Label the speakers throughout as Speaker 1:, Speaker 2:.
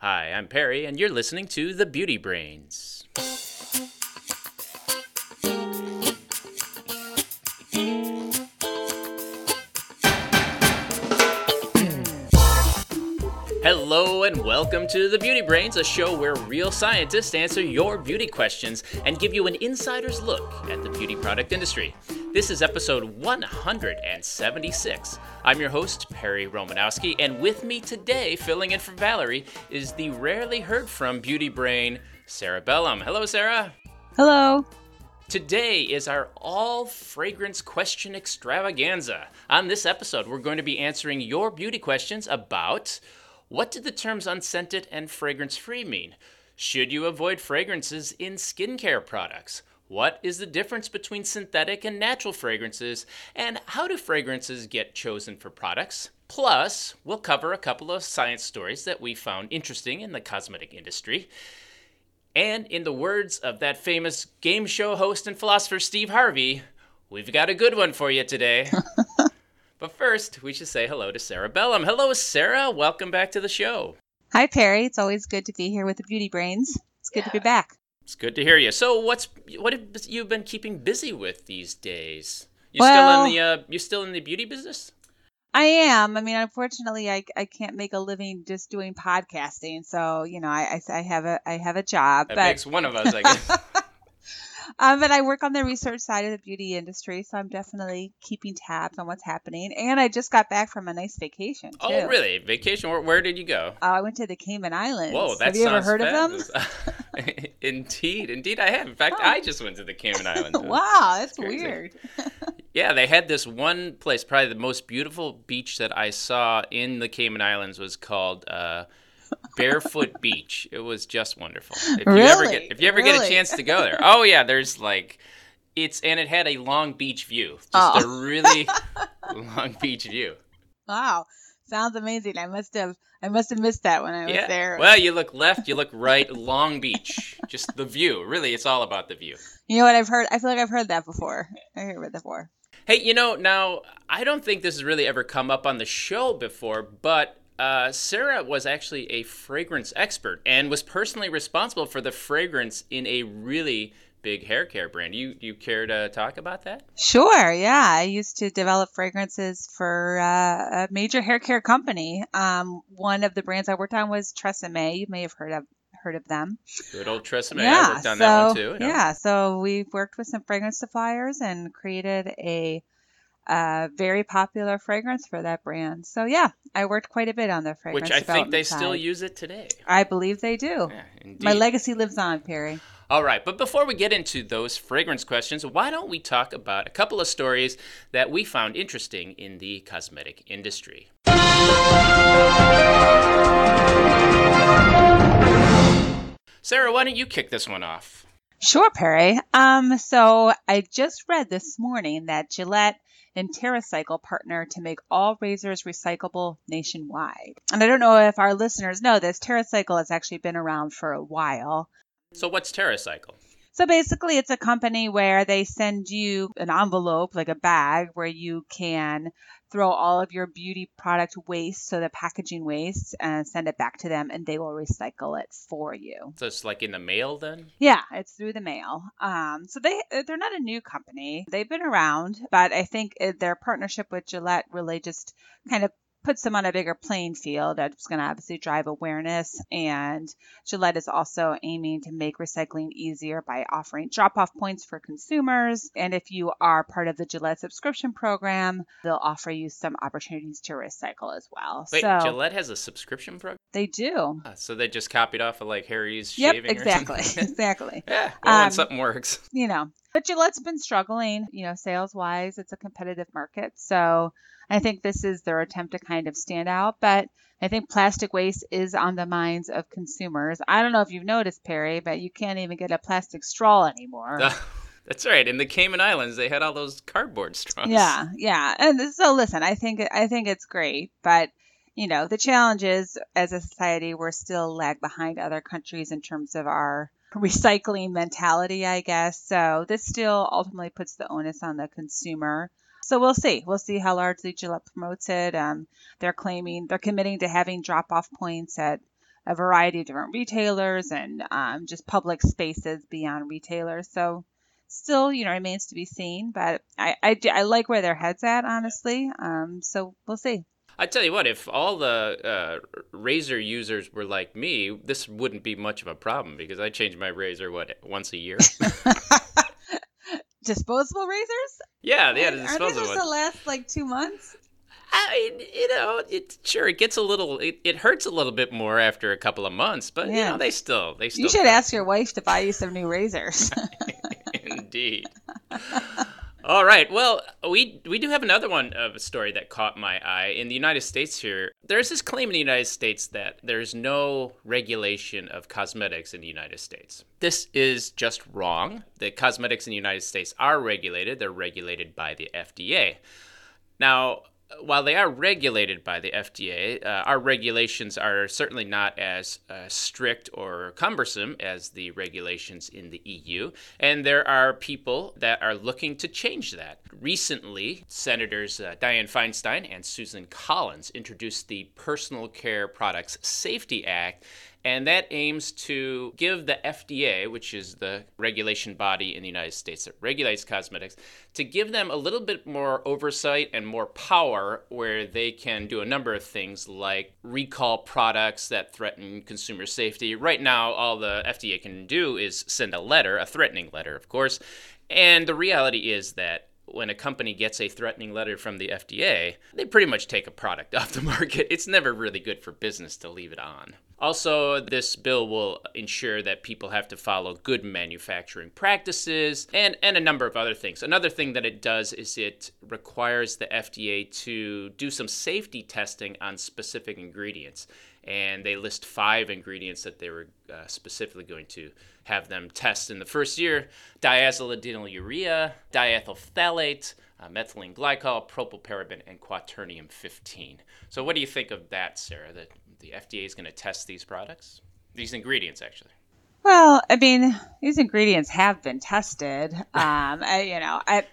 Speaker 1: Hi, I'm Perry, and you're listening to The Beauty Brains. Hello and welcome to The Beauty Brains, a show where real scientists answer your beauty questions and give you an insider's look at the beauty product industry. This is episode 176. I'm your host, Perry Romanowski, and with me today, filling in for Valerie, is the rarely heard from beauty brain, Sarah Bellum. Hello, Sarah.
Speaker 2: Hello.
Speaker 1: Today is our all fragrance question extravaganza. On this episode, we're going to be answering your beauty questions about what do the terms unscented and fragrance free mean? Should you avoid fragrances in skincare products? What is the difference between synthetic and natural fragrances? And how do fragrances get chosen for products? Plus, we'll cover a couple of science stories that we found interesting in the cosmetic industry. And in the words of that famous game show host and philosopher Steve Harvey, we've got a good one for you today. but first, we should say hello to Sarah Bellum. Hello, Sarah. Welcome back to the show.
Speaker 2: Hi, Perry. It's always good to be here with the Beauty Brains. It's good yeah. to be back.
Speaker 1: It's good to hear you. So, what's what have you been keeping busy with these days? You well, still in the uh, you still in the beauty business?
Speaker 2: I am. I mean, unfortunately, I, I can't make a living just doing podcasting. So you know, I, I, I have a I have a job.
Speaker 1: That but... makes one of us, I guess.
Speaker 2: um, but I work on the research side of the beauty industry, so I'm definitely keeping tabs on what's happening. And I just got back from a nice vacation.
Speaker 1: Oh, too. Oh, really? Vacation? Where, where, did you go?
Speaker 2: Oh, I went to the Cayman Islands.
Speaker 1: Whoa, that
Speaker 2: have you ever heard
Speaker 1: fabulous.
Speaker 2: of
Speaker 1: them? indeed, indeed, I have. In fact, oh. I just went to the Cayman Islands.
Speaker 2: wow, that's weird.
Speaker 1: Yeah, they had this one place, probably the most beautiful beach that I saw in the Cayman Islands was called uh, Barefoot Beach. It was just wonderful.
Speaker 2: If really? you
Speaker 1: ever get if you ever
Speaker 2: really?
Speaker 1: get a chance to go there. Oh yeah, there's like it's and it had a long beach view. Just oh. a really long beach view.
Speaker 2: Wow. Sounds amazing. I must have I must have missed that when I was
Speaker 1: yeah.
Speaker 2: there.
Speaker 1: Well, you look left, you look right, Long Beach. Just the view. Really, it's all about the view.
Speaker 2: You know what I've heard? I feel like I've heard that before. I heard it before.
Speaker 1: Hey, you know, now I don't think this has really ever come up on the show before, but uh, Sarah was actually a fragrance expert and was personally responsible for the fragrance in a really big hair care brand. You you care to talk about that?
Speaker 2: Sure. Yeah, I used to develop fragrances for uh, a major hair care company. Um, one of the brands I worked on was Tresemme. You may have heard of heard of them.
Speaker 1: Good old Tresemme. Yeah, I worked on so, that one too.
Speaker 2: Yeah. yeah, so we worked with some fragrance suppliers and created a uh, very popular fragrance for that brand. So yeah, I worked quite a bit on the fragrance.
Speaker 1: Which I think they
Speaker 2: side.
Speaker 1: still use it today.
Speaker 2: I believe they do. Yeah, My legacy lives on, Perry.
Speaker 1: All right, but before we get into those fragrance questions, why don't we talk about a couple of stories that we found interesting in the cosmetic industry? Sarah, why don't you kick this one off?
Speaker 2: Sure, Perry. Um, so I just read this morning that Gillette and TerraCycle partner to make all razors recyclable nationwide. And I don't know if our listeners know this, TerraCycle has actually been around for a while.
Speaker 1: So what's TerraCycle?
Speaker 2: So basically, it's a company where they send you an envelope, like a bag, where you can throw all of your beauty product waste, so the packaging waste, and send it back to them, and they will recycle it for you.
Speaker 1: So it's like in the mail, then?
Speaker 2: Yeah, it's through the mail. Um, so they they're not a new company. They've been around, but I think their partnership with Gillette really just kind of puts them on a bigger playing field. It's going to obviously drive awareness. And Gillette is also aiming to make recycling easier by offering drop off points for consumers. And if you are part of the Gillette subscription program, they'll offer you some opportunities to recycle as well.
Speaker 1: Wait,
Speaker 2: so,
Speaker 1: Gillette has a subscription program?
Speaker 2: They do.
Speaker 1: Uh, so they just copied off of like Harry's
Speaker 2: yep,
Speaker 1: shaving
Speaker 2: exactly. exactly.
Speaker 1: Yeah, well, um, when something works.
Speaker 2: You know, but Gillette's been struggling, you know, sales wise. It's a competitive market. So I think this is their attempt to kind of stand out, but I think plastic waste is on the minds of consumers. I don't know if you've noticed, Perry, but you can't even get a plastic straw anymore.
Speaker 1: That's right. In the Cayman Islands, they had all those cardboard straws.
Speaker 2: Yeah, yeah. And so, listen, I think I think it's great, but you know, the challenge is as a society, we're still lag behind other countries in terms of our recycling mentality, I guess. So this still ultimately puts the onus on the consumer. So we'll see. We'll see how largely Gillette promotes it. Um, they're claiming they're committing to having drop off points at a variety of different retailers and um, just public spaces beyond retailers. So still, you know, remains to be seen. But I, I, I like where their head's at, honestly. Um, so we'll see.
Speaker 1: I tell you what, if all the uh, razor users were like me, this wouldn't be much of a problem because I change my razor what once a year.
Speaker 2: disposable razors?
Speaker 1: Yeah, yeah, the disposable.
Speaker 2: Are they supposed to last like two months?
Speaker 1: I mean, you know, it sure it gets a little, it, it hurts a little bit more after a couple of months, but yeah. you know, they still, they still.
Speaker 2: You should ask your wife to buy you some new razors.
Speaker 1: Indeed. All right. Well, we we do have another one of a story that caught my eye in the United States. Here, there's this claim in the United States that there's no regulation of cosmetics in the United States. This is just wrong. The cosmetics in the United States are regulated. They're regulated by the FDA. Now, while they are regulated by the FDA, uh, our regulations are certainly not as uh, strict or cumbersome as the regulations in the EU. And there are people that are looking to change that. Recently, Senators uh, Dianne Feinstein and Susan Collins introduced the Personal Care Products Safety Act and that aims to give the FDA, which is the regulation body in the United States that regulates cosmetics, to give them a little bit more oversight and more power where they can do a number of things like recall products that threaten consumer safety. Right now, all the FDA can do is send a letter, a threatening letter, of course. And the reality is that when a company gets a threatening letter from the FDA, they pretty much take a product off the market. It's never really good for business to leave it on. Also, this bill will ensure that people have to follow good manufacturing practices and, and a number of other things. Another thing that it does is it requires the FDA to do some safety testing on specific ingredients. And they list five ingredients that they were uh, specifically going to have them test in the first year diazolidinyl urea, diethyl phthalate, uh, methylene glycol, propylparaben, and quaternium 15. So, what do you think of that, Sarah? That the FDA is going to test these products, these ingredients, actually?
Speaker 2: Well, I mean, these ingredients have been tested. Um, I, you know, I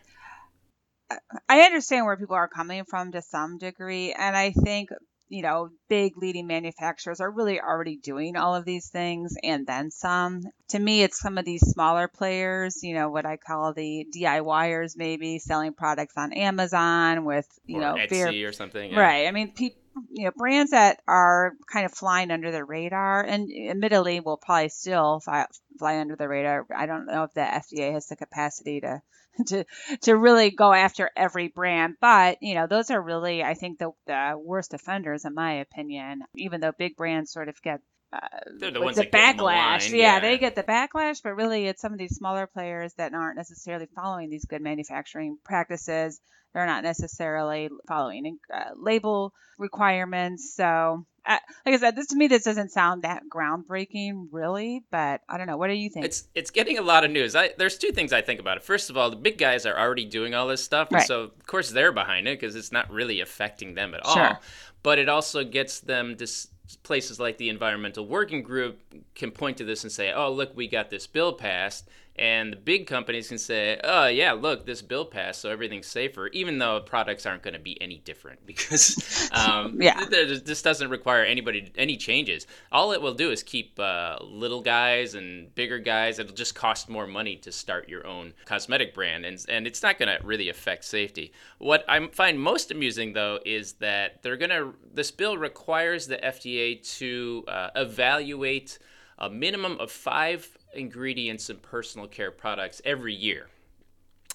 Speaker 2: I understand where people are coming from to some degree, and I think you know, big leading manufacturers are really already doing all of these things and then some. To me, it's some of these smaller players, you know, what I call the DIYers, maybe selling products on Amazon with, you
Speaker 1: or
Speaker 2: know,
Speaker 1: Etsy
Speaker 2: very,
Speaker 1: or something. Yeah.
Speaker 2: Right. I mean, people you know brands that are kind of flying under the radar and admittedly will probably still fly, fly under the radar. I don't know if the fda has the capacity to to to really go after every brand but you know those are really i think the, the worst offenders in my opinion even though big brands sort of get uh,
Speaker 1: They're the ones
Speaker 2: the
Speaker 1: that get
Speaker 2: backlash.
Speaker 1: maligned,
Speaker 2: yeah,
Speaker 1: yeah.
Speaker 2: they get the backlash, but really it's some of these smaller players that aren't necessarily following these good manufacturing practices. They're not necessarily following uh, label requirements. So, uh, like I said, this to me this doesn't sound that groundbreaking, really. But I don't know. What do you think?
Speaker 1: It's it's getting a lot of news. I, there's two things I think about it. First of all, the big guys are already doing all this stuff,
Speaker 2: Right.
Speaker 1: so of course they're behind it because it's not really affecting them at
Speaker 2: Sure.
Speaker 1: all. But it also gets them to s- places like the Environmental Working Group can point to this and say, "Oh, look, we got this bill passed." And the big companies can say, "Oh, yeah, look, this bill passed, so everything's safer," even though products aren't going to be any different because um,
Speaker 2: Yeah.
Speaker 1: this doesn't require anybody any changes. All it will do is keep uh, little guys and bigger guys. It'll just cost more money to start your own cosmetic brand, and and it's not going to really affect safety. What I find most amusing though is that they're going to. This bill requires the FDA to uh, evaluate a minimum of five ingredients in personal care products every year.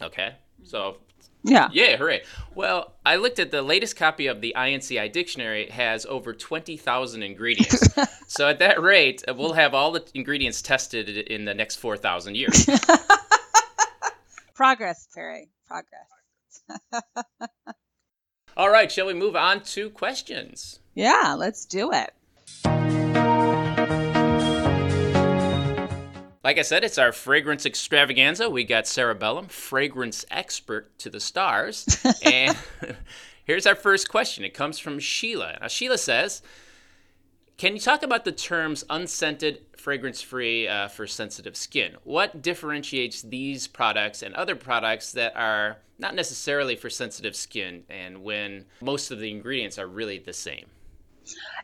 Speaker 1: Okay, so
Speaker 2: yeah.
Speaker 1: yeah, hooray. Well, I looked at the latest copy of the INCI dictionary it has over 20,000 ingredients. so at that rate, uh, we'll have all the ingredients tested in the next 4,000 years.
Speaker 2: Progress, Perry. Progress.
Speaker 1: all right, shall we move on to questions?
Speaker 2: Yeah, let's do it.
Speaker 1: Like I said, it's our fragrance extravaganza. We got Cerebellum, fragrance expert to the stars. and here's our first question. It comes from Sheila. Now, Sheila says, Can you talk about the terms unscented, fragrance free uh, for sensitive skin? What differentiates these products and other products that are not necessarily for sensitive skin and when most of the ingredients are really the same?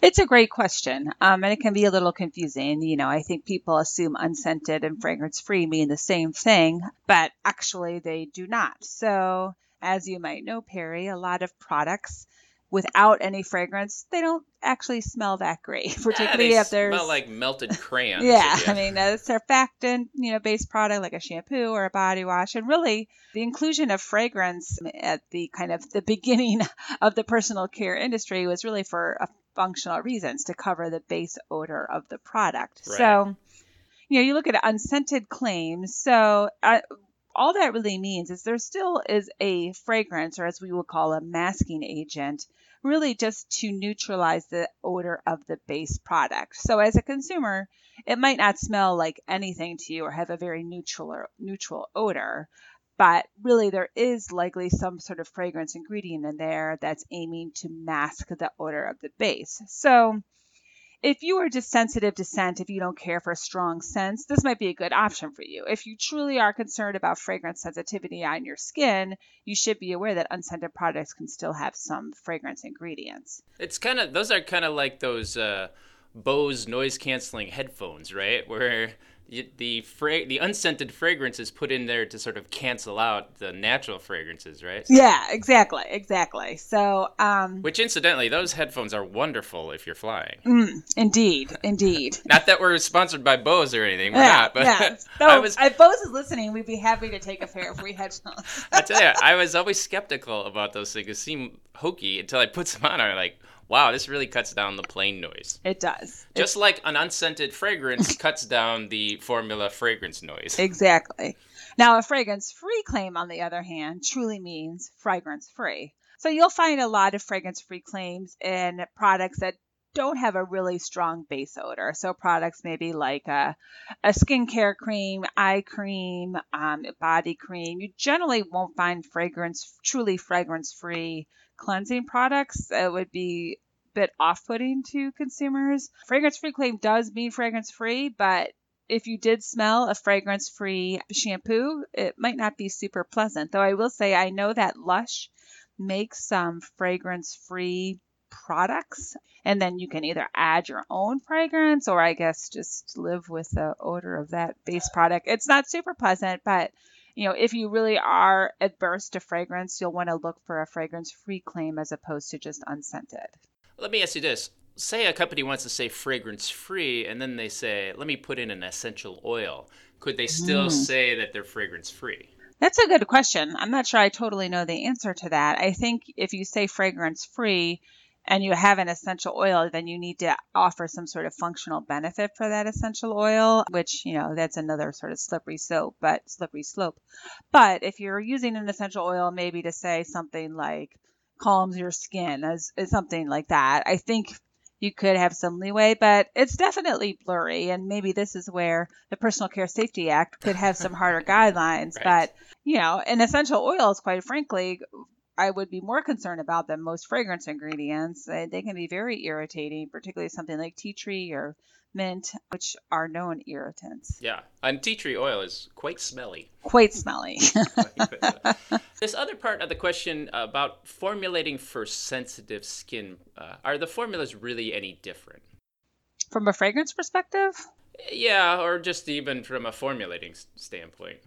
Speaker 2: It's a great question, um, and it can be a little confusing. You know, I think people assume unscented and fragrance free mean the same thing, but actually they do not. So, as you might know, Perry, a lot of products without any fragrance, they don't actually smell that great, particularly
Speaker 1: yeah,
Speaker 2: if there's
Speaker 1: smell like melted crayons.
Speaker 2: yeah, I mean, a surfactant, you know, based product like a shampoo or a body wash, and really the inclusion of fragrance at the kind of the beginning of the personal care industry was really for a functional reasons to cover the base odor of the product.
Speaker 1: Right.
Speaker 2: So, you know, you look at unscented claims. So, uh, all that really means is there still is a fragrance, or as we would call a masking agent, really just to neutralize the odor of the base product. So, as a consumer, it might not smell like anything to you or have a very neutral or neutral odor, but really there is likely some sort of fragrance ingredient in there that's aiming to mask the odor of the base. So if you are just sensitive to scent, if you don't care for strong scents, this might be a good option for you. If you truly are concerned about fragrance sensitivity on your skin, you should be aware that unscented products can still have some fragrance ingredients.
Speaker 1: It's kind of those are kind of like those uh, Bose noise canceling headphones, right? Where the fra- the unscented fragrance is put in there to sort of cancel out the natural fragrances, right?
Speaker 2: Yeah, exactly, exactly. So, um,
Speaker 1: which incidentally, those headphones are wonderful if you're flying.
Speaker 2: Mm, indeed, indeed.
Speaker 1: not that we're sponsored by Bose or anything. We're
Speaker 2: yeah,
Speaker 1: not. But
Speaker 2: yeah. So, I was, if Bose is listening, we'd be happy to take a pair of free headphones.
Speaker 1: I tell you, I was always skeptical about those things. It seemed hokey until I put some on. I'm like wow, this really cuts down the plane noise.
Speaker 2: It does.
Speaker 1: Just it's... like an unscented fragrance cuts down the formula fragrance noise.
Speaker 2: Exactly. Now, a fragrance free claim, on the other hand, truly means fragrance free. So you'll find a lot of fragrance free claims in products that don't have a really strong base odor. So products maybe like a, a skincare cream, eye cream, um, body cream. You generally won't find fragrance truly fragrance free cleansing products. It would be a bit off putting to consumers. Fragrance free claim does mean fragrance free, but if you did smell a fragrance free shampoo, it might not be super pleasant. Though I will say, I know that Lush makes some fragrance free products and then you can either add your own fragrance or I guess just live with the odor of that base product. It's not super pleasant, but you know, if you really are adverse to fragrance, you'll want to look for a fragrance free claim as opposed to just unscented.
Speaker 1: Let me ask you this. Say a company wants to say fragrance free and then they say, let me put in an essential oil. Could they still mm. say that they're fragrance free?
Speaker 2: That's a good question. I'm not sure I totally know the answer to that. I think if you say fragrance free, and you have an essential oil, then you need to offer some sort of functional benefit for that essential oil, which, you know, that's another sort of slippery slope, but slippery slope. But if you're using an essential oil, maybe to say something like calms your skin, as, as something like that, I think you could have some leeway, but it's definitely blurry. And maybe this is where the Personal Care Safety Act could have some harder guidelines. Right. But, you know, an essential oils, quite frankly, I would be more concerned about than most fragrance ingredients. They, they can be very irritating, particularly something like tea tree or mint, which are known irritants.
Speaker 1: Yeah, and tea tree oil is quite smelly.
Speaker 2: Quite smelly.
Speaker 1: this other part of the question about formulating for sensitive skin uh, are the formulas really any different?
Speaker 2: From a fragrance perspective?
Speaker 1: Yeah, or just even from a formulating standpoint.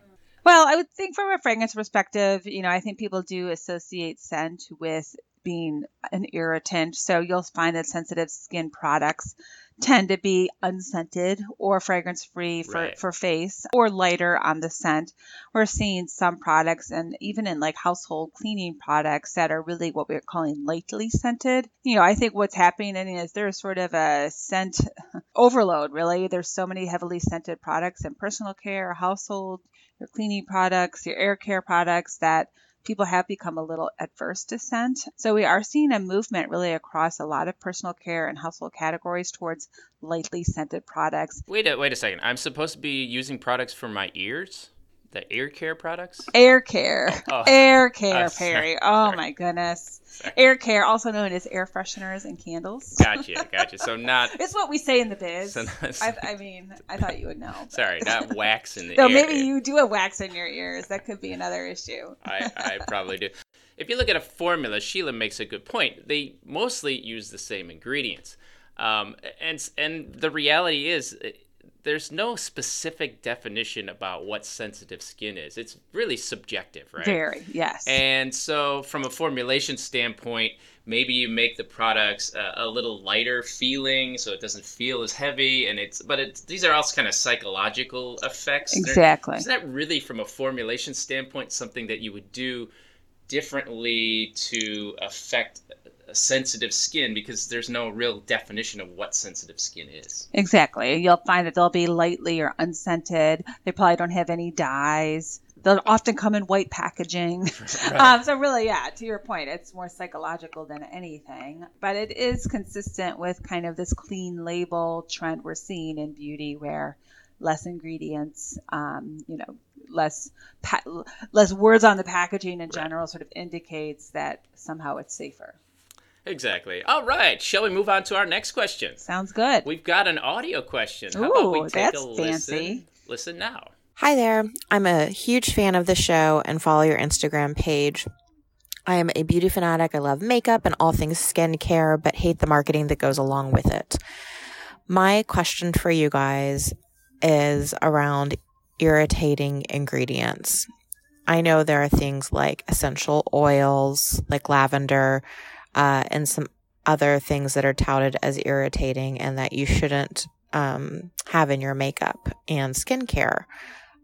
Speaker 2: Well, I would think from a fragrance perspective, you know, I think people do associate scent with being an irritant. So you'll find that sensitive skin products tend to be unscented or fragrance free for, right. for face or lighter on the scent. We're seeing some products and even in like household cleaning products that are really what we're calling lightly scented. You know, I think what's happening is there's sort of a scent overload, really. There's so many heavily scented products in personal care, household your cleaning products, your air care products that people have become a little adverse to scent. So we are seeing a movement really across a lot of personal care and household categories towards lightly scented products.
Speaker 1: Wait a wait a second. I'm supposed to be using products for my ears? The air care products?
Speaker 2: Air care. Oh. Air care, oh, Perry. Oh my goodness. Sorry. Air care, also known as air fresheners and candles.
Speaker 1: Gotcha, gotcha. So not.
Speaker 2: it's what we say in the biz. So I, I, mean, I thought you would know.
Speaker 1: But. Sorry, not wax in the
Speaker 2: so
Speaker 1: ear.
Speaker 2: maybe you do have wax in your ears. That could be another issue.
Speaker 1: I, I probably do. if you look at a formula, Sheila makes a good point. They mostly use the same ingredients. Um, and and the reality is there's no specific definition about what sensitive skin is. It's really subjective, right?
Speaker 2: Very, yes.
Speaker 1: And so, from a formulation standpoint, maybe you make the products uh, a little lighter feeling, so it doesn't feel as heavy. And it's, but it's these are also kind of psychological effects.
Speaker 2: Exactly.
Speaker 1: Is that really, from a formulation standpoint, something that you would do differently to affect sensitive skin because there's no real definition of what sensitive skin is.
Speaker 2: Exactly. You'll find that they'll be lightly or unscented. They probably don't have any dyes. They'll often come in white packaging. Right. Um, so, really, yeah, to your point, it's more psychological than anything. But it is consistent with kind of this clean label trend we're seeing in beauty where less ingredients, um, you know, less pa- less words on the packaging in general right. sort of indicates that somehow it's safer.
Speaker 1: Exactly. All right. Shall we move on to our next question?
Speaker 2: Sounds good.
Speaker 1: We've got an audio question.
Speaker 2: How Ooh, about we take that's a listen? Fancy.
Speaker 1: Listen now.
Speaker 3: Hi there. I'm a huge fan of the show and follow your Instagram page. I am a beauty fanatic. I love makeup and all things skincare, but hate the marketing that goes along with it. My question for you guys is around irritating ingredients. I know there are things like essential oils, like lavender, uh, and some other things that are touted as irritating and that you shouldn't um, have in your makeup and skincare.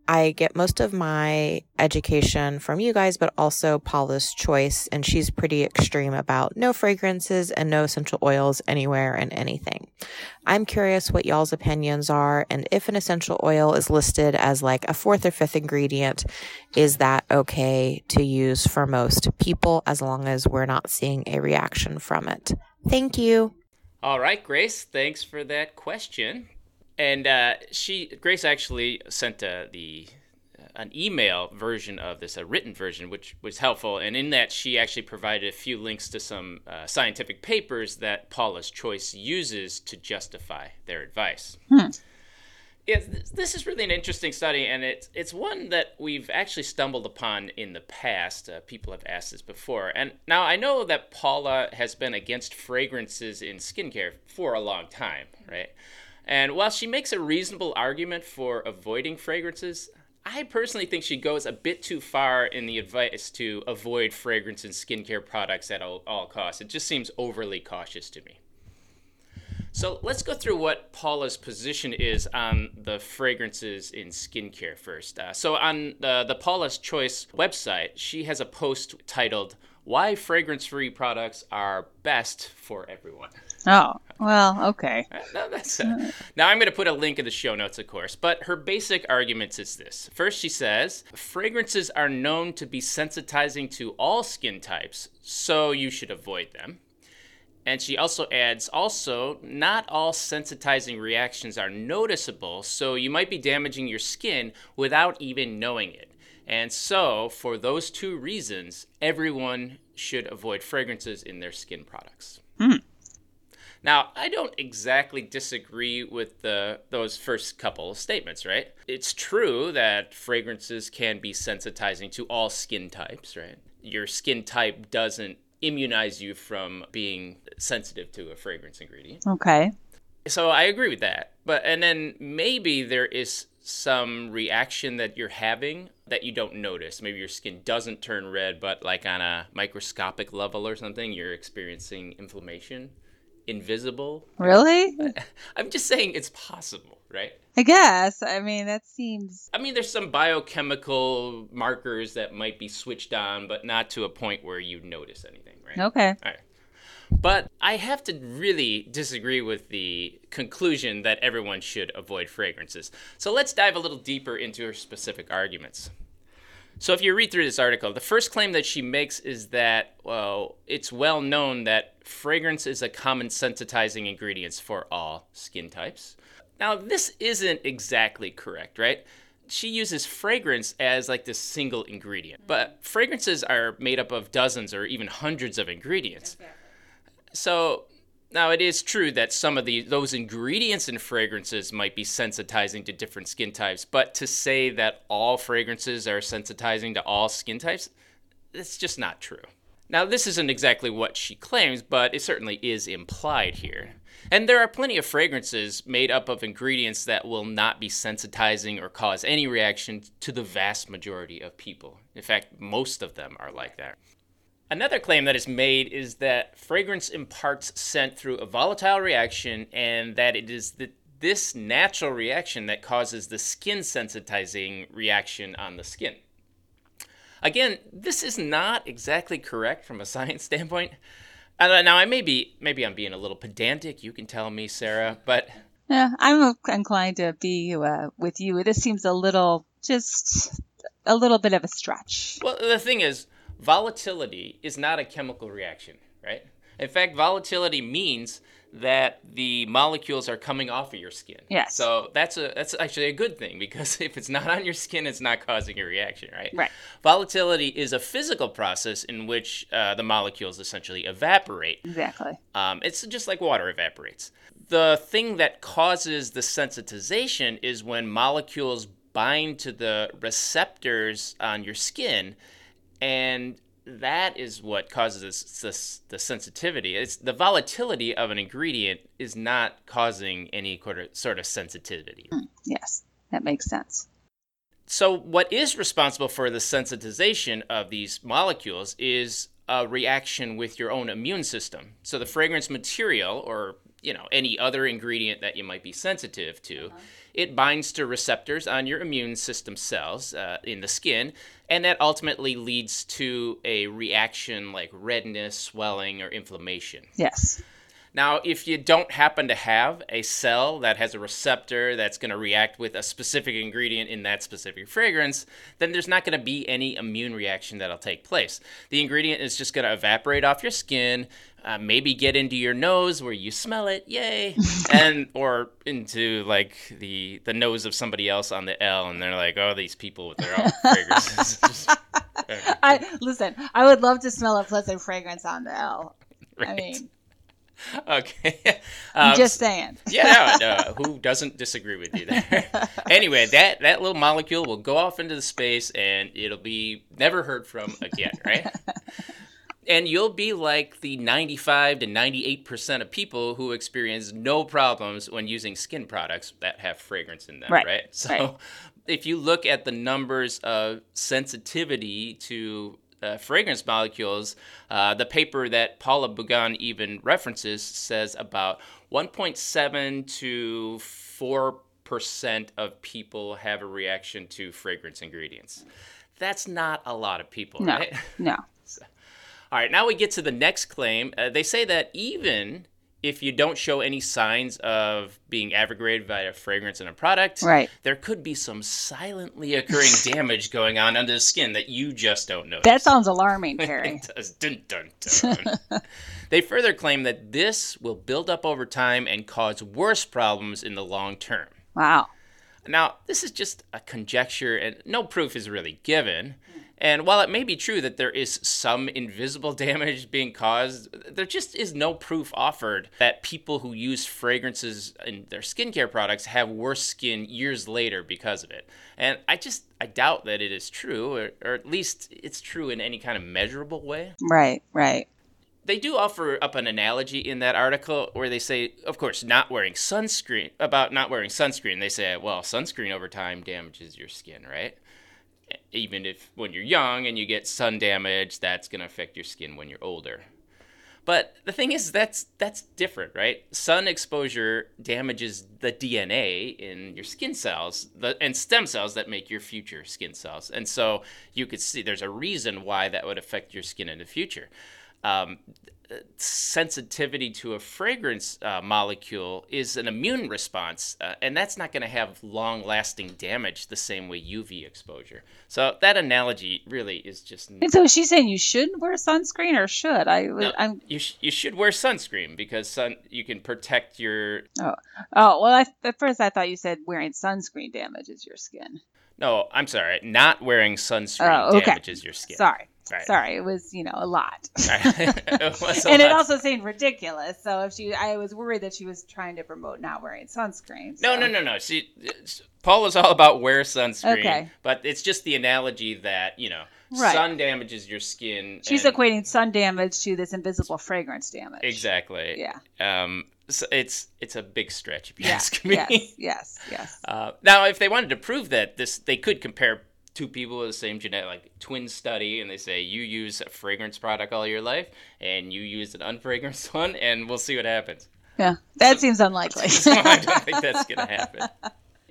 Speaker 3: I get most of my education from you guys, but also Paula's Choice, and she's pretty extreme about no fragrances and no essential oils anywhere and anything. I'm curious what y'all's opinions are, and if an essential oil is listed as like a fourth or fifth ingredient, is that okay to use for most people as long as we're not seeing a reaction from it? Thank you.
Speaker 1: All right, Grace, thanks for that question and uh, she Grace actually sent uh, the uh, an email version of this, a written version, which was helpful. And in that, she actually provided a few links to some uh, scientific papers that Paula's Choice uses to justify their advice. Hmm. Yeah, this is really an interesting study, and it's it's one that we've actually stumbled upon in the past. Uh, people have asked this before, and now I know that Paula has been against fragrances in skincare for a long time, right? And while she makes a reasonable argument for avoiding fragrances, I personally think she goes a bit too far in the advice to avoid fragrance in skincare products at all, all, costs. It just seems overly cautious to me. So let's go through what Paula's position is on the fragrances in skincare first. Uh, so on the, the Paula's Choice website, she has a post titled, Why Fragrance Free Products Are Best for Everyone.
Speaker 2: Oh, well, okay.
Speaker 1: No, that's uh, now I'm going to put a link in the show notes, of course. But her basic argument is this: first, she says fragrances are known to be sensitizing to all skin types, so you should avoid them. And she also adds, also, not all sensitizing reactions are noticeable, so you might be damaging your skin without even knowing it. And so, for those two reasons, everyone should avoid fragrances in their skin products.
Speaker 2: Hmm.
Speaker 1: Now, I don't exactly disagree with the those first couple of statements, right? It's true that fragrances can be sensitizing to all skin types, right? Your skin type doesn't immunize you from being sensitive to a fragrance ingredient.
Speaker 2: Okay.
Speaker 1: So I agree with that. But and then maybe there is some reaction that you're having that you don't notice. Maybe your skin doesn't turn red, but like on a microscopic level or something, you're experiencing inflammation invisible.
Speaker 2: Really?
Speaker 1: I'm just saying it's possible, right?
Speaker 2: I guess. I mean, that seems.
Speaker 1: I mean, there's some biochemical markers that might be switched on, but not to a point where you notice anything, right?
Speaker 2: Okay.
Speaker 1: All right. But I have to really disagree with the conclusion that everyone should avoid fragrances. So let's dive a little deeper into her specific arguments. So if you read through this article, the first claim that she makes is that, well, it's well known that fragrance is a common sensitizing ingredient for all skin types. Now, this isn't exactly correct, right? She uses fragrance as like this single ingredient, but fragrances are made up of dozens or even hundreds of ingredients. So now, it is true that some of the those ingredients and fragrances might be sensitizing to different skin types, but to say that all fragrances are sensitizing to all skin types, that's just not true. Now, this isn't exactly what she claims, but it certainly is implied here. And there are plenty of fragrances made up of ingredients that will not be sensitizing or cause any reaction to the vast majority of people. In fact, most of them are like that. Another claim that is made is that fragrance imparts scent through a volatile reaction and that it is the, this natural reaction that causes the skin sensitizing reaction on the skin. Again, this is not exactly correct from a science standpoint. Now, I may be, maybe I'm being a little pedantic. You can tell me, Sarah, but
Speaker 2: yeah, I'm inclined to be uh, with you. This seems a little, just a little bit of a stretch.
Speaker 1: Well, the thing is, volatility is not a chemical reaction, right? In fact, volatility means that the molecules are coming off of your skin.
Speaker 2: Yes.
Speaker 1: So that's a that's actually a good thing because if it's not on your skin, it's not causing a reaction, right?
Speaker 2: Right.
Speaker 1: Volatility is a physical process in which uh, the molecules essentially evaporate.
Speaker 2: Exactly.
Speaker 1: Um, it's just like water evaporates. The thing that causes the sensitization is when molecules bind to the receptors on your skin and that is what causes this, the sensitivity. It's the volatility of an ingredient is not causing any sort of sensitivity.
Speaker 2: Hmm, yes, that makes sense.
Speaker 1: So, what is responsible for the sensitization of these molecules is a reaction with your own immune system. So, the fragrance material, or you know any other ingredient that you might be sensitive to. Uh-huh it binds to receptors on your immune system cells uh, in the skin, and that ultimately leads to a reaction like redness, swelling, or inflammation.
Speaker 2: Yes.
Speaker 1: Now, if you don't happen to have a cell that has a receptor that's going to react with a specific ingredient in that specific fragrance, then there's not going to be any immune reaction that'll take place. The ingredient is just going to evaporate off your skin, uh, maybe get into your nose where you smell it, yay, and or into like the the nose of somebody else on the L, and they're like, oh, these people with their own fragrances. Just,
Speaker 2: I listen. I would love to smell a pleasant fragrance on the L. Right. I mean.
Speaker 1: Okay.
Speaker 2: Um, just saying.
Speaker 1: yeah, no, no, who doesn't disagree with you there? anyway, that that little molecule will go off into the space and it'll be never heard from again, right? And you'll be like the 95 to 98% of people who experience no problems when using skin products that have fragrance in them, right? right? So right. if you look at the numbers of sensitivity to uh, fragrance molecules, uh, the paper that Paula Begoun even references says about 1.7 to 4 percent of people have a reaction to fragrance ingredients. That's not a lot of people,
Speaker 2: no,
Speaker 1: right?
Speaker 2: No.
Speaker 1: All right, now we get to the next claim. Uh, they say that even if you don't show any signs of being aggravated by a fragrance in a product,
Speaker 2: right.
Speaker 1: there could be some silently occurring damage going on under the skin that you just don't notice.
Speaker 2: That sounds alarming,
Speaker 1: does. Dun, dun, dun. they further claim that this will build up over time and cause worse problems in the long term.
Speaker 2: Wow.
Speaker 1: Now, this is just a conjecture, and no proof is really given. And while it may be true that there is some invisible damage being caused, there just is no proof offered that people who use fragrances in their skincare products have worse skin years later because of it. And I just I doubt that it is true, or, or at least it's true in any kind of measurable way.
Speaker 2: Right, right
Speaker 1: they do offer up an analogy in that article where they say, of course, not wearing sunscreen, about not wearing sunscreen. They say, well, sunscreen over time damages your skin, right? Even if when you're young and you get sun damage, that's going to affect your skin when you're older. But the thing is, that's that's different, right? Sun exposure damages the DNA in your skin cells, the, and stem cells that make your future skin cells. And so you could see there's a reason why that would affect your skin in the future. Um, sensitivity to a fragrance uh, molecule is an immune response, uh, and that's not going to have long lasting damage the same way UV exposure. So that analogy really is just.
Speaker 2: And so she's saying you shouldn't wear sunscreen, or should I?
Speaker 1: No, I'm... You sh- you should wear sunscreen because sun you can protect your.
Speaker 2: Oh, oh well. I, at first I thought you said wearing sunscreen damages your skin.
Speaker 1: No, I'm sorry. Not wearing sunscreen
Speaker 2: Oh, okay.
Speaker 1: damages your skin.
Speaker 2: Sorry.
Speaker 1: Right.
Speaker 2: Sorry, it was, you know, a lot.
Speaker 1: It a
Speaker 2: and it also seemed ridiculous. So if she, I was worried that she was trying to promote not wearing sunscreen.
Speaker 1: No,
Speaker 2: so-
Speaker 1: no, no, no. She, it's- Paul is all about wear sunscreen.
Speaker 2: Okay.
Speaker 1: But it's just the analogy that, you know,
Speaker 2: Right.
Speaker 1: sun damages your skin.
Speaker 2: She's
Speaker 1: and-
Speaker 2: equating sun damage to this invisible fragrance damage.
Speaker 1: Exactly.
Speaker 2: Yeah.
Speaker 1: Um, so it's it's a big stretch, if you
Speaker 2: Yeah.
Speaker 1: ask me.
Speaker 2: Yes. Yes. Yes.
Speaker 1: Uh, now, if they wanted to prove that, this they could compare two people with the same genetic, like twin study, and they say you use a fragrance product all your life, and you use an unfragranced one, and we'll see what happens.
Speaker 2: Yeah. That seems unlikely.
Speaker 1: So I don't think that's gonna happen.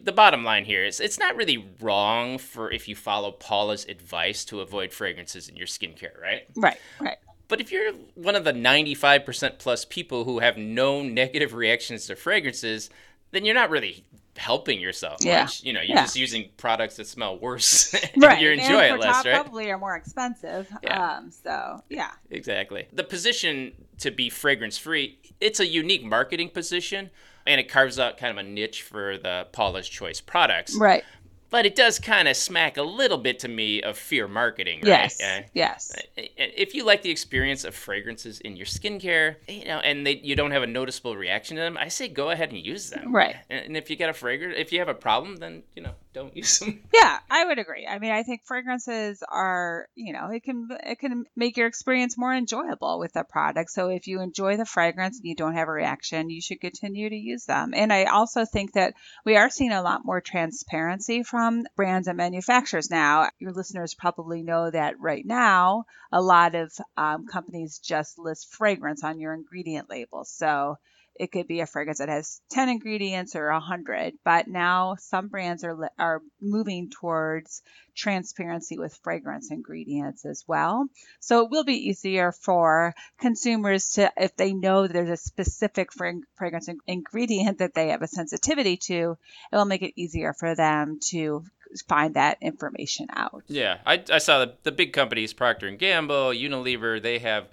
Speaker 1: The bottom line here is it's not really wrong for if you follow Paula's advice to avoid fragrances in your skincare, right?
Speaker 2: right. Right.
Speaker 1: But if you're one of the 95% plus people who have no negative reactions to fragrances, then you're not really helping yourself
Speaker 2: Yeah.
Speaker 1: much. You know, you're
Speaker 2: Yeah.
Speaker 1: just using products that smell worse and
Speaker 2: Right.
Speaker 1: you
Speaker 2: and
Speaker 1: enjoy
Speaker 2: for
Speaker 1: it less, right?
Speaker 2: Probably are more expensive.
Speaker 1: Yeah.
Speaker 2: Um. So yeah.
Speaker 1: Exactly. The position to be fragrance free, it's a unique marketing position and it carves out kind of a niche for the Paula's Choice products.
Speaker 2: Right.
Speaker 1: But it does kind of smack a little bit to me of fear marketing, right?
Speaker 2: Yes.
Speaker 1: Uh,
Speaker 2: Yes.
Speaker 1: if you like the experience of fragrances in your skincare, you know, and they, you don't have a noticeable reaction to them, I say go ahead and use them.
Speaker 2: Right.
Speaker 1: And, and if you get a fragrance, if you have a problem, then you know, don't use them.
Speaker 2: Yeah, I would agree. I mean, I think fragrances are, you know, it can it can make your experience more enjoyable with the product. So if you enjoy the fragrance and you don't have a reaction, you should continue to use them. And I also think that we are seeing a lot more transparency from brands and manufacturers now. Your listeners probably know that right now, a lot of um, companies just list fragrance on your ingredient label. So it could be a fragrance that has 10 ingredients or 100 but now some brands are are moving towards transparency with fragrance ingredients as well so it will be easier for consumers to if they know there's a specific fragrance ingredient that they have a sensitivity to it will make it easier for them to find that information out
Speaker 1: Yeah, I, I saw the, the big companies, Procter and Gamble, Unilever. They have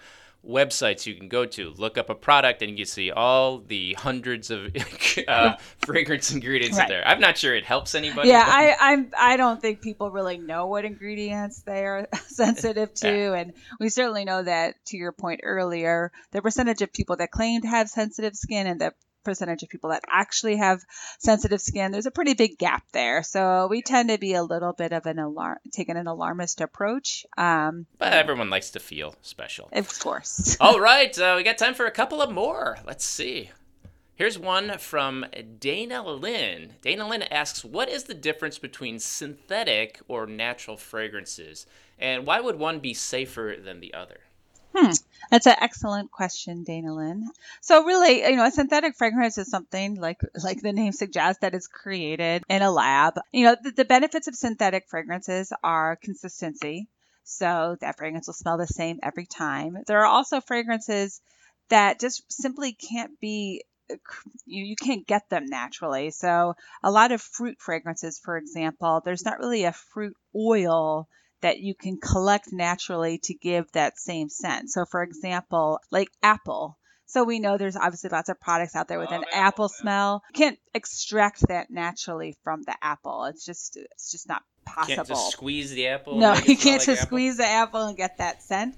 Speaker 1: websites you can go to, look up a product, and you see all the hundreds of uh, fragrance ingredients
Speaker 2: Right.
Speaker 1: in there. I'm not sure it helps anybody.
Speaker 2: Yeah,
Speaker 1: but-
Speaker 2: I I'm I don't think people really know what ingredients they are sensitive to, and we certainly know that to your point earlier, the percentage of people that claim to have sensitive skin and the percentage of people that actually have sensitive skin, there's a pretty big gap there. So we tend to be a little bit of an alarm, taking an alarmist approach. Um,
Speaker 1: but everyone likes to feel special.
Speaker 2: of course.
Speaker 1: All right, uh, we got time for a couple of more. Let's see. Here's one from Dana Lynn. Dana Lynn asks, "What is the difference between synthetic or natural fragrances, and why would one be safer than the other?" Hmm.
Speaker 2: That's an excellent question, Dana Lynn. So really, you know, a synthetic fragrance is something like like the name suggests that is created in a lab. You know, the, the benefits of synthetic fragrances are consistency. So that fragrance will smell the same every time. There are also fragrances that just simply can't be uh, you, you can't get them naturally. So a lot of fruit fragrances, for example, there's not really a fruit oil that you can collect naturally to give that same scent. So, for example, like apple. So we know there's obviously lots of products out there with an apple,
Speaker 1: apple,
Speaker 2: smell. You can't extract that naturally from the apple. It's just it's just not possible.
Speaker 1: Can't just squeeze the apple.
Speaker 2: No, you can't
Speaker 1: like
Speaker 2: just
Speaker 1: apple?
Speaker 2: squeeze the apple and get that scent.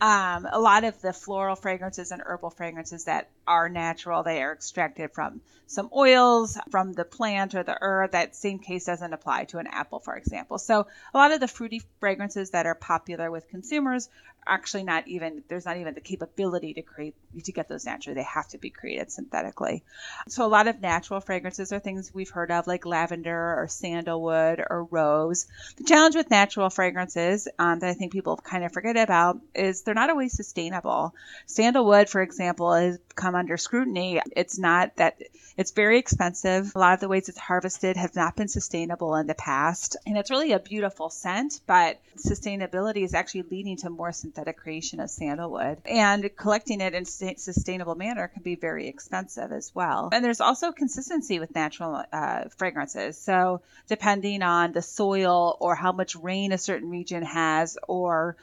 Speaker 2: Um, a lot of the floral fragrances and herbal fragrances that are natural, they are extracted from some oils from the plant or the herb. That same case doesn't apply to an apple, for example. So a lot of the fruity fragrances that are popular with consumers actually not even there's not even the capability to create to get those naturally. They have to be created synthetically. So a lot of natural fragrances are things we've heard of like lavender or sandalwood or rose. The challenge with natural fragrances um, that I think people kind of forget about is they're not always sustainable. Sandalwood, for example, has come under scrutiny. It's not that it's very expensive. A lot of the ways it's harvested have not been sustainable in the past. And it's really a beautiful scent, but sustainability is actually leading to more synthetic synthetic creation of sandalwood. And collecting it in a sustainable manner can be very expensive as well. And there's also consistency with natural uh, fragrances. So, depending on the soil or how much rain a certain region has, or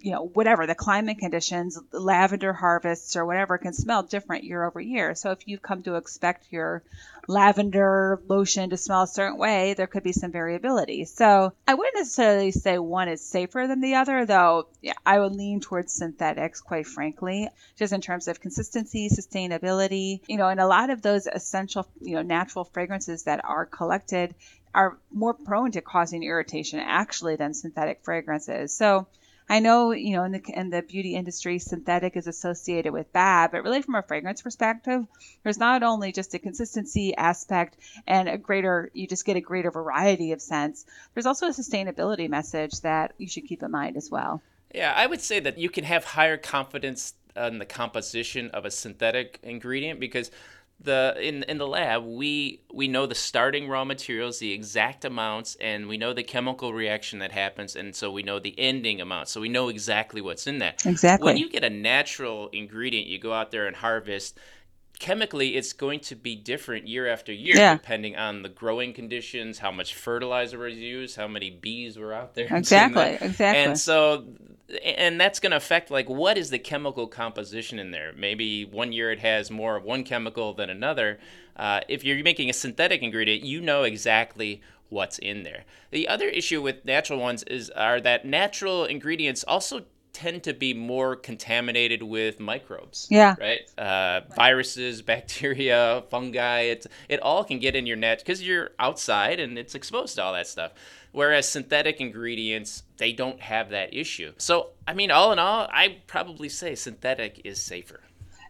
Speaker 2: you know, whatever the climate conditions, lavender harvests or whatever can smell different year over year. So, if you've come to expect your lavender lotion to smell a certain way, there could be some variability. So I wouldn't necessarily say one is safer than the other, though yeah, I would lean towards synthetics, quite frankly, just in terms of consistency, sustainability, you know, and a lot of those essential, you know, natural fragrances that are collected are more prone to causing irritation actually than synthetic fragrances. So I know, you know, in the in the beauty industry, synthetic is associated with bad, but really from a fragrance perspective, there's not only just a consistency aspect and a greater, you just get a greater variety of scents. There's also a sustainability message that you should keep in mind as well.
Speaker 1: Yeah, I would say that you can have higher confidence in the composition of a synthetic ingredient because the in in the lab we we know the starting raw materials the exact amounts and we know the chemical reaction that happens and so we know the ending amount so we know exactly what's in that.
Speaker 2: Exactly.
Speaker 1: When you get a natural ingredient you go out there and harvest chemically it's going to be different year after year
Speaker 2: yeah.
Speaker 1: depending on the growing conditions how much fertilizer was used how many bees were out there.
Speaker 2: Exactly exactly.
Speaker 1: And so and that's going to affect like what is the chemical composition in there? Maybe one year it has more of one chemical than another. Uh, if you're making a synthetic ingredient you know exactly what's in there. The other issue with natural ones is are that natural ingredients also tend to be more contaminated with microbes.
Speaker 2: Yeah.
Speaker 1: Right. Uh, viruses, bacteria, fungi. It it all can get in your net because you're outside and it's exposed to all that stuff. Whereas synthetic ingredients, they don't have that issue. So I mean, all in all, I probably say synthetic is safer.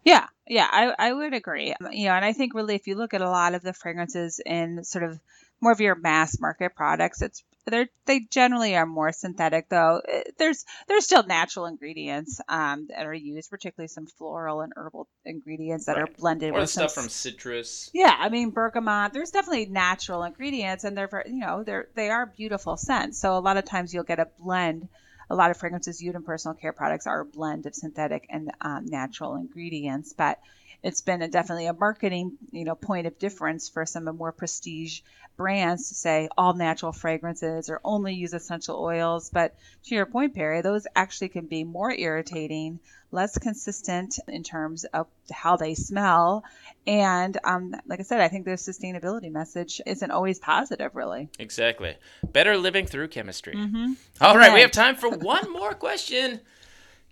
Speaker 2: Yeah, yeah, I, I would agree. You know, and I think really if you look at a lot of the fragrances in sort of more of your mass market products, it's they're they generally are more synthetic though. Eh, there's there's still natural ingredients um, that are used, particularly some floral and herbal ingredients that right. are blended
Speaker 1: or
Speaker 2: with
Speaker 1: stuff some, from citrus.
Speaker 2: Yeah, I mean bergamot. There's definitely natural ingredients, and they're you know they're they are beautiful scents. So a lot of times you'll get a blend. A lot of fragrances used in personal care products are a blend of synthetic and um, natural ingredients, but it's been a, definitely a marketing you know point of difference for some of more prestige brands to say all natural fragrances or only use essential oils. But to your point, Perry, those actually can be more irritating, less consistent in terms of how they smell. And um, like I said, I think the sustainability message isn't always positive, really.
Speaker 1: Exactly. Better living through chemistry.
Speaker 2: Mm-hmm.
Speaker 1: All right, we have time for one more question.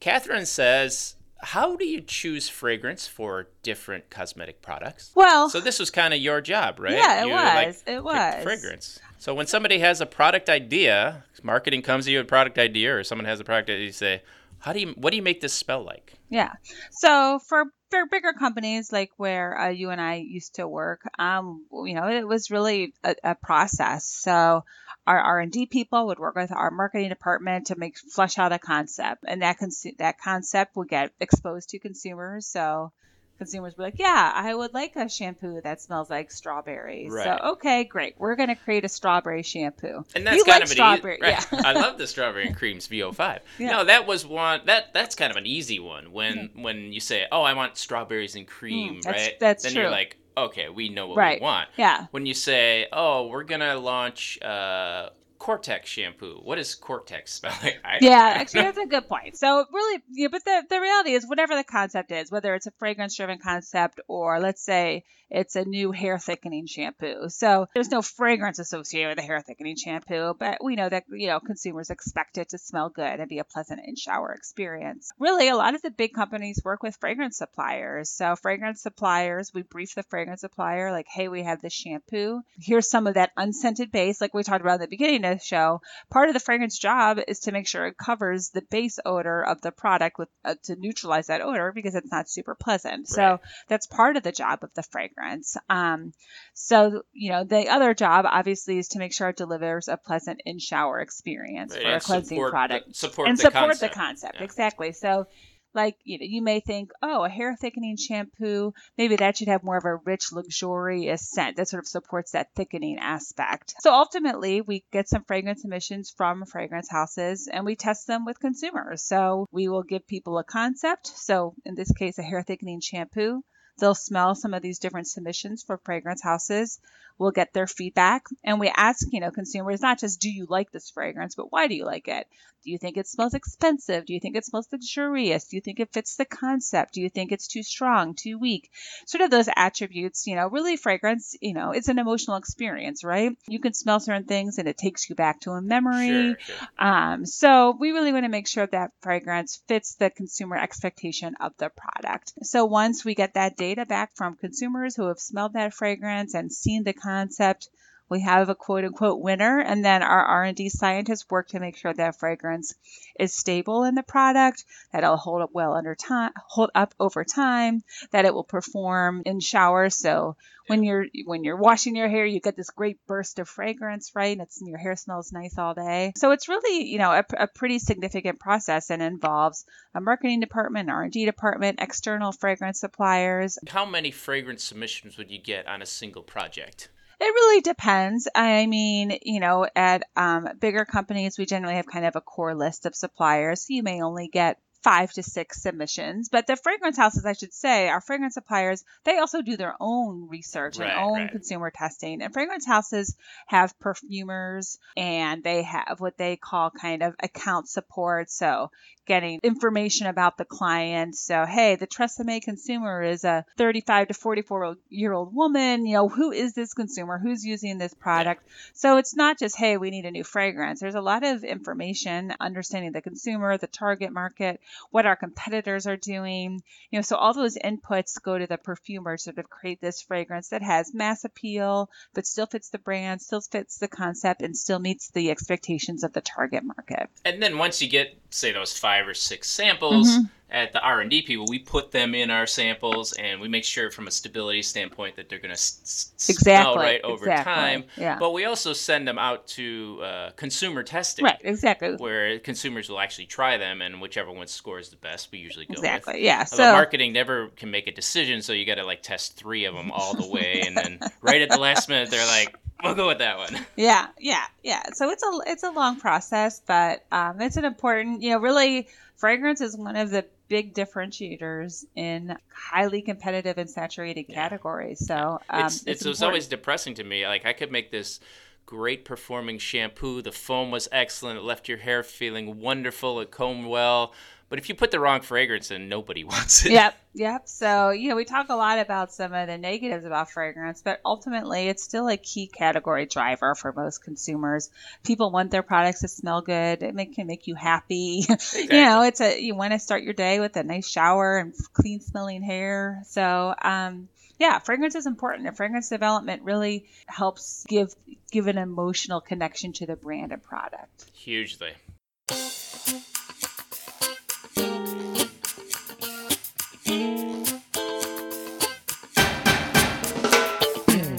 Speaker 1: Catherine says, how do you choose fragrance for different cosmetic products?
Speaker 2: Well,
Speaker 1: so this was kind of your job, right?
Speaker 2: Yeah, it
Speaker 1: you,
Speaker 2: was.
Speaker 1: Like,
Speaker 2: it was
Speaker 1: fragrance. So when somebody has a product idea, marketing comes to you with a product idea, or someone has a product idea, you say, "How do you? What do you make this smell like?"
Speaker 2: Yeah. So for for bigger companies like where uh, you and I used to work, um, you know, it was really a, a process. So our R&D people would work with our marketing department to make flesh out a concept, and that cons- that concept would get exposed to consumers. So consumers were like, "Yeah, I would like a shampoo that smells like strawberries."
Speaker 1: Right.
Speaker 2: So okay, great, we're going to create a strawberry shampoo.
Speaker 1: And that's
Speaker 2: you
Speaker 1: kind
Speaker 2: like
Speaker 1: of an
Speaker 2: strawberry,
Speaker 1: easy, right?
Speaker 2: yeah.
Speaker 1: I love the strawberry and creams VO5.
Speaker 2: Yeah.
Speaker 1: No, that was one that that's kind of an easy one when when you say, "Oh, I want strawberries and cream,"
Speaker 2: Mm, that's-
Speaker 1: right?
Speaker 2: that's
Speaker 1: then
Speaker 2: true.
Speaker 1: you're like, "Okay, we know what
Speaker 2: Right.
Speaker 1: we want."
Speaker 2: Yeah.
Speaker 1: When you say, "Oh, we're gonna launch." Uh, Cortex shampoo. What does Cortex smell like? I
Speaker 2: Yeah,
Speaker 1: know.
Speaker 2: actually, that's a good point. So, really, yeah, but the, the reality is, whatever the concept is, whether it's a fragrance driven concept or let's say it's a new hair thickening shampoo. So, there's no fragrance associated with a hair thickening shampoo, but we know that, you know, consumers expect it to smell good and be a pleasant in shower experience. Really, a lot of the big companies work with fragrance suppliers. So, fragrance suppliers, we brief the fragrance supplier, like, hey, we have this shampoo. Here's some of that unscented base, like we talked about in the beginning of the show. Part of the fragrance job is to make sure it covers the base odor of the product with uh, to neutralize that odor because it's not super pleasant. So that's part of the job of the fragrance. Um, so you know, the other job obviously is to make sure it delivers a pleasant in shower experience
Speaker 1: Right,
Speaker 2: for a cleansing product
Speaker 1: the, support
Speaker 2: and
Speaker 1: the
Speaker 2: support
Speaker 1: concept.
Speaker 2: the concept
Speaker 1: Yeah.
Speaker 2: exactly. So like you know you may think oh a hair thickening shampoo maybe that should have more of a rich luxurious scent that sort of supports that thickening aspect so ultimately we get some fragrance emissions from fragrance houses and we test them with consumers so we will give people a concept so in this case a hair thickening shampoo They'll smell some of these different submissions for fragrance houses. We'll get their feedback and we ask, you know, consumers not just do you like this fragrance, but why do you like it? Do you think it smells expensive? Do you think it smells luxurious? Do you think it fits the concept? Do you think it's too strong, too weak? Sort of those attributes, you know, really fragrance, you know, it's an emotional experience, right? You can smell certain things and it takes you back to a memory.
Speaker 1: Sure, sure.
Speaker 2: Um, so we really want to make sure that fragrance fits the consumer expectation of the product. So once we get that data back from consumers who have smelled that fragrance and seen the concept, we have a quote unquote winner and then our r&d scientists work to make sure that fragrance is stable in the product that it'll hold up well under time hold up over time that it will perform in showers so when you're when you're washing your hair you get this great burst of fragrance right? And it's your hair smells nice all day. So it's really you know a, a pretty significant process and involves a marketing department r&d department external fragrance suppliers.
Speaker 1: How many fragrance submissions would you get on a single project?
Speaker 2: It really depends. I mean, you know, at um, bigger companies, we generally have kind of a core list of suppliers. So you may only get five to six submissions. But the fragrance houses, I should say, our fragrance suppliers, they also do their own research
Speaker 1: Right,
Speaker 2: and own
Speaker 1: right.
Speaker 2: consumer testing. And fragrance houses have perfumers and they have what they call kind of account support. So getting information about the client. So, hey, the Tresemme consumer is a 35 to 44 year old woman. You know, who is this consumer? Who's using this product? So it's not just, hey, we need a new fragrance. There's a lot of information, understanding the consumer, the target market, what our competitors are doing. You know, so all those inputs go to the perfumer to sort of create this fragrance that has mass appeal, but still fits the brand, still fits the concept, and still meets the expectations of the target market.
Speaker 1: And then once you get, say, those five or six samples
Speaker 2: Mm-hmm.
Speaker 1: at the R and D people, we put them in our samples, and we make sure from a stability standpoint that they're going to s- s- smell
Speaker 2: Exactly,
Speaker 1: right over
Speaker 2: exactly,
Speaker 1: time.
Speaker 2: yeah.
Speaker 1: But we also send them out to uh, consumer testing,
Speaker 2: Right, exactly.
Speaker 1: where consumers will actually try them, and whichever one scores the best, we usually go with.
Speaker 2: Exactly. Yeah.
Speaker 1: Although
Speaker 2: So
Speaker 1: marketing never can make a decision, so you got to like test three of them all the way, and then right at the last minute, they're like, "We'll go with that one."
Speaker 2: Yeah, yeah, yeah. So it's a it's a long process, but um, it's an important. You know, really, fragrance is one of the big differentiators in highly competitive and saturated categories. So um,
Speaker 1: it's, it's, it was
Speaker 2: important.
Speaker 1: always depressing to me. Like I could make this great performing shampoo. The foam was excellent. It left your hair feeling wonderful. It combed well. But if you put the wrong fragrance in, nobody wants it.
Speaker 2: Yep, yep. So, you know, we talk a lot about some of the negatives about fragrance, but ultimately it's still a key category driver for most consumers. People want their products to smell good. It make, can make you happy. you know, it's a you want to start your day with a nice shower and clean smelling hair. So, um yeah, fragrance is important. And fragrance development really helps give give an emotional connection to the brand and product.
Speaker 1: Hugely.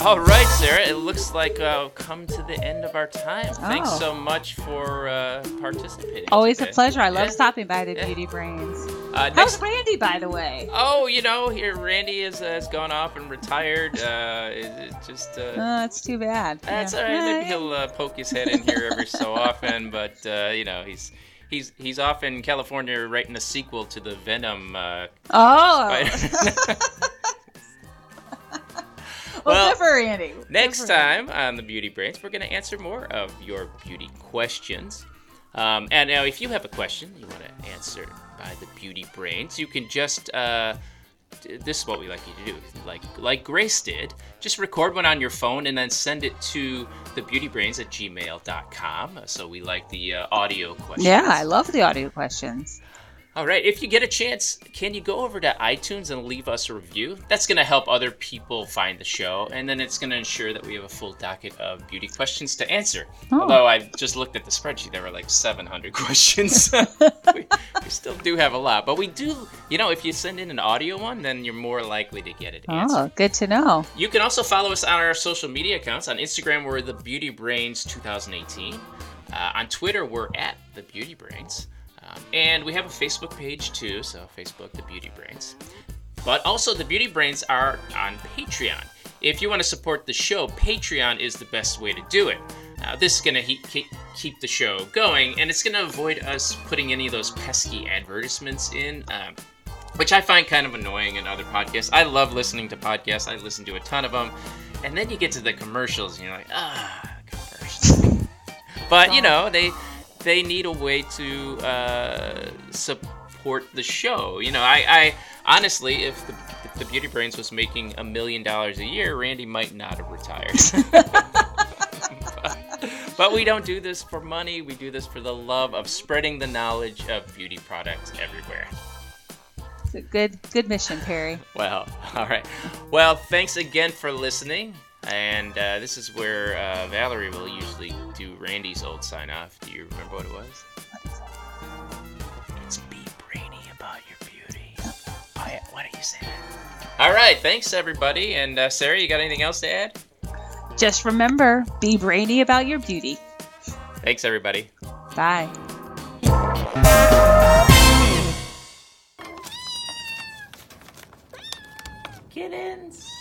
Speaker 1: All right, Sarah. It looks like uh, we've come to the end of our time. Thanks
Speaker 2: Oh.
Speaker 1: so much for uh, participating.
Speaker 2: Always a pleasure. I love
Speaker 1: Yeah.
Speaker 2: stopping by the
Speaker 1: Yeah.
Speaker 2: Beauty Brains.
Speaker 1: Uh,
Speaker 2: How's
Speaker 1: next,
Speaker 2: Randy, by the way?
Speaker 1: oh, you know, here Randy is, uh, has gone off and retired. Uh, it, it just. Uh,
Speaker 2: Oh, that's too bad.
Speaker 1: That's
Speaker 2: Yeah.
Speaker 1: all right. He'll uh, poke his head in here every so often, but uh, you know he's he's he's off in California writing a sequel to the Venom. Uh,
Speaker 2: Oh. well,
Speaker 1: Well,
Speaker 2: Randy. Good
Speaker 1: Next
Speaker 2: Randy.
Speaker 1: time on the Beauty Brains, we're going to answer more of your beauty questions. Um, and now, if you have a question you want to answer by the Beauty Brains, you can just. Uh, this is what we like you to do. Like like Grace did, just record one on your phone and then send it to thebeautybrains at gmail.com. So we like the uh, audio questions.
Speaker 2: Yeah, I love the audio questions.
Speaker 1: All right, if you get a chance, can you go over to iTunes and leave us a review? That's going to help other people find the show, and then it's going to ensure that we have a full docket of beauty questions to answer.
Speaker 2: Oh.
Speaker 1: Although I just looked at the spreadsheet, there were like 700 questions. we, we still do have a lot, but we do, you know, if you send in an audio one, then you're more likely to get it answered.
Speaker 2: Oh, good to know.
Speaker 1: You can also follow us on our social media accounts. On Instagram, we're the Beauty Brains 2018. Uh, on Twitter, we're at the Beauty Brains. Um, and we have a Facebook page too, so Facebook, The Beauty Brains. But also, the Beauty Brains are on Patreon. If you want to support the show, Patreon is the best way to do it. Uh, this is going to he- keep, keep the show going, and it's going to avoid us putting any of those pesky advertisements in, um, which I find kind of annoying in other podcasts. I love listening to podcasts, I listen to a ton of them. And then you get to the commercials, and you're like, ah, commercials. but, you know, they they need a way to uh, support the show. You know, I, I honestly, if the, if the Beauty Brains was making a million dollars a year, Randy might not have retired. but, but we don't do this for money. We do this for the love of spreading the knowledge of beauty products everywhere.
Speaker 2: It's a good good mission, Perry.
Speaker 1: Well, all right. Well, thanks again for listening. And uh, this is where uh, Valerie will usually do Randy's old sign off. Do you remember what it was? It's be brainy about your beauty. Oh, yeah. Why don't you say that? All right. Thanks, everybody. And uh, Sarah, you got anything else to add?
Speaker 2: Just remember, be brainy about your beauty.
Speaker 1: Thanks, everybody.
Speaker 2: Bye.
Speaker 1: Kittens.